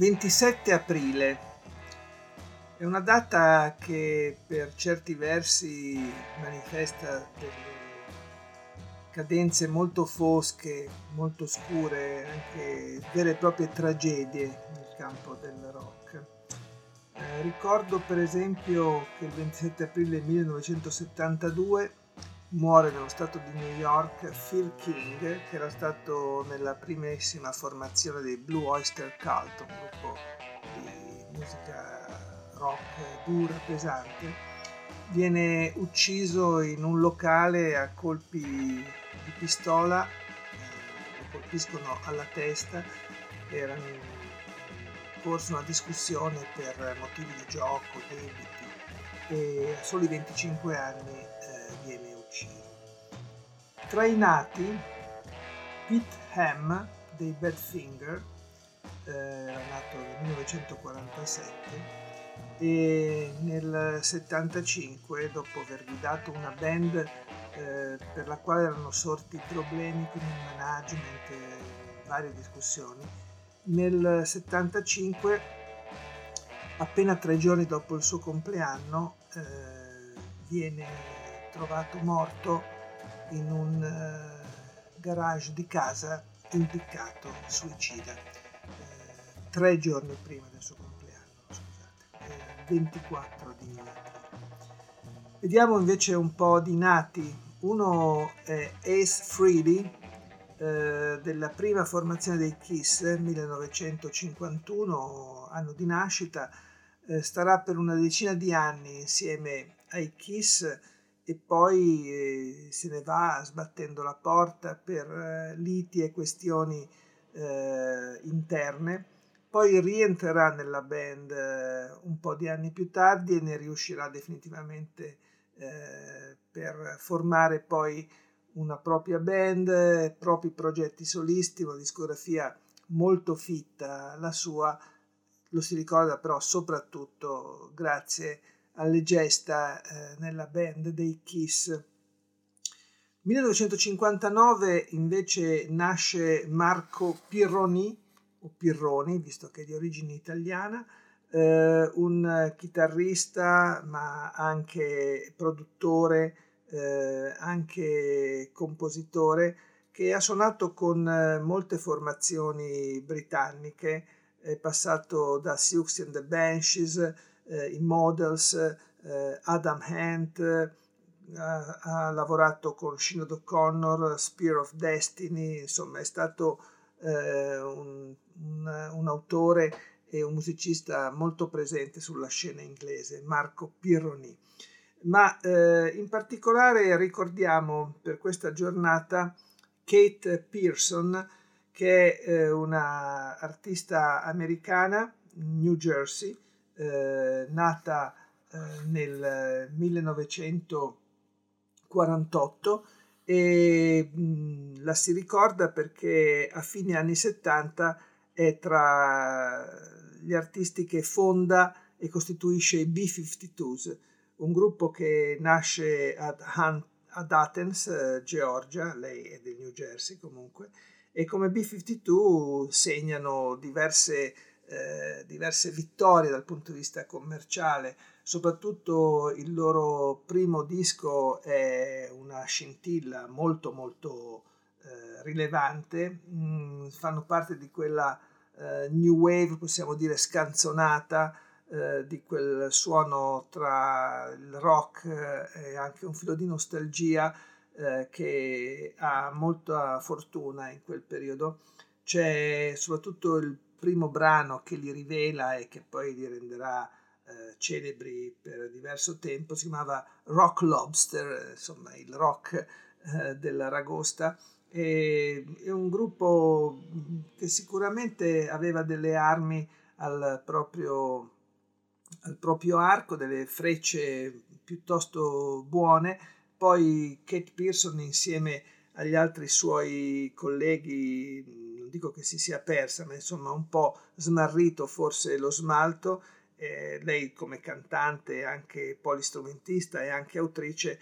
27 aprile è una data che per certi versi manifesta delle cadenze molto fosche, molto scure, anche vere e proprie tragedie nel campo del rock. Eh, ricordo per esempio che il 27 aprile 1972 muore nello stato di New York Phil King, che era stato nella primissima formazione dei Blue Oyster Cult, un gruppo di musica rock dura, pesante. Viene ucciso in un locale a colpi di pistola, lo colpiscono alla testa, era in corso una discussione per motivi di gioco, debiti, e a soli 25 anni eh, tra i nati, Pete Ham dei Badfinger, eh, nato nel 1947 e nel 75, dopo aver guidato una band eh, per la quale erano sorti problemi con il management e varie discussioni, nel 75, appena tre giorni dopo il suo compleanno, eh, viene trovato morto in un uh, garage di casa impiccato, suicida, eh, tre giorni prima del suo compleanno, scusate, eh, 24 di aprile. Vediamo invece un po' di nati. Uno è Ace Frehley, eh, della prima formazione dei Kiss, 1951, anno di nascita, eh, starà per una decina di anni insieme ai Kiss e poi eh, se ne va sbattendo la porta per eh, liti e questioni eh, interne. Poi rientrerà nella band eh, un po' di anni più tardi e ne riuscirà definitivamente eh, per formare poi una propria band, propri progetti solisti, una discografia molto fitta la sua, lo si ricorda però soprattutto grazie a alle gesta eh, nella band dei Kiss. 1959 invece nasce Marco Pirroni, o Pirroni, visto che è di origine italiana, eh, un chitarrista ma anche produttore, eh, anche compositore, che ha suonato con eh, molte formazioni britanniche, è passato da Sioux and the Banshees, eh, i Models, eh, Adam Hant, eh, ha, ha, lavorato con Shinod O'Connor, Spear of Destiny, insomma è stato un, un, un, autore e un musicista molto presente sulla scena inglese, Marco Pirroni. Ma eh, in particolare ricordiamo per questa giornata Kate Pearson, che è eh, una artista americana, New Jersey, eh, nata eh, nel 1948 e mh, la si ricorda perché a fine anni 70 è tra gli artisti che fonda e costituisce i B-52s, un gruppo che nasce ad, Han- ad Athens, eh, Georgia, lei è del New Jersey comunque, e come B-52 segnano diverse eh, diverse vittorie dal punto di vista commerciale, soprattutto il loro primo disco è una scintilla molto molto eh, rilevante, mm, fanno parte di quella eh, new wave, possiamo dire scanzonata, eh, di quel suono tra il rock e anche un filo di nostalgia eh, che ha molta fortuna in quel periodo. C'è soprattutto il primo brano che li rivela e che poi li renderà eh, celebri per diverso tempo, si chiamava Rock Lobster, insomma il rock eh, dell'aragosta. E, è un gruppo che sicuramente aveva delle armi al proprio, al proprio arco, delle frecce piuttosto buone. Poi Kate Pearson insieme agli altri suoi colleghi, non dico che si sia persa, ma insomma un po' smarrito forse lo smalto. Eh, lei come cantante, anche polistrumentista e anche autrice,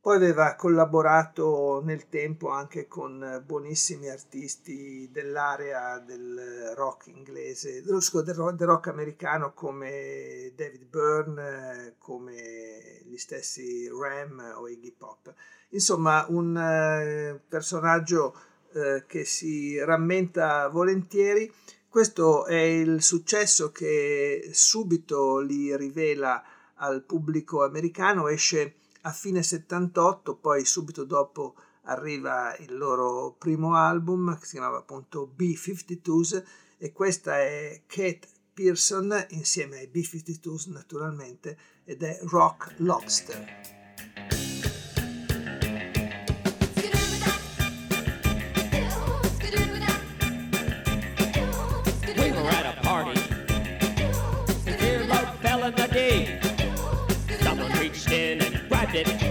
poi aveva collaborato nel tempo anche con buonissimi artisti dell'area del rock inglese, del rock, americano come David Byrne, come gli stessi Ram o Iggy Pop. Insomma, un eh, personaggio eh, che si rammenta volentieri. Questo è il successo che subito li rivela al pubblico americano, esce a fine 78, poi subito dopo arriva il loro primo album che si chiamava appunto B-52s e questa è Kate Pearson insieme ai B-52s naturalmente ed è Rock Lobster. It.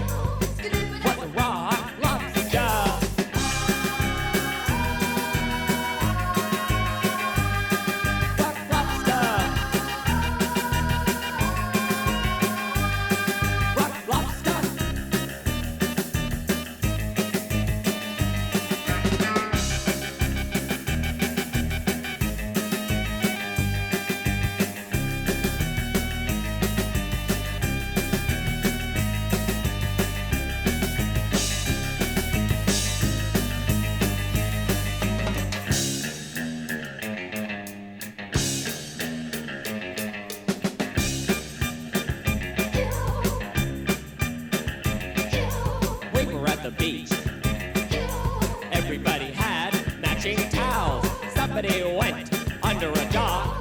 under a dock.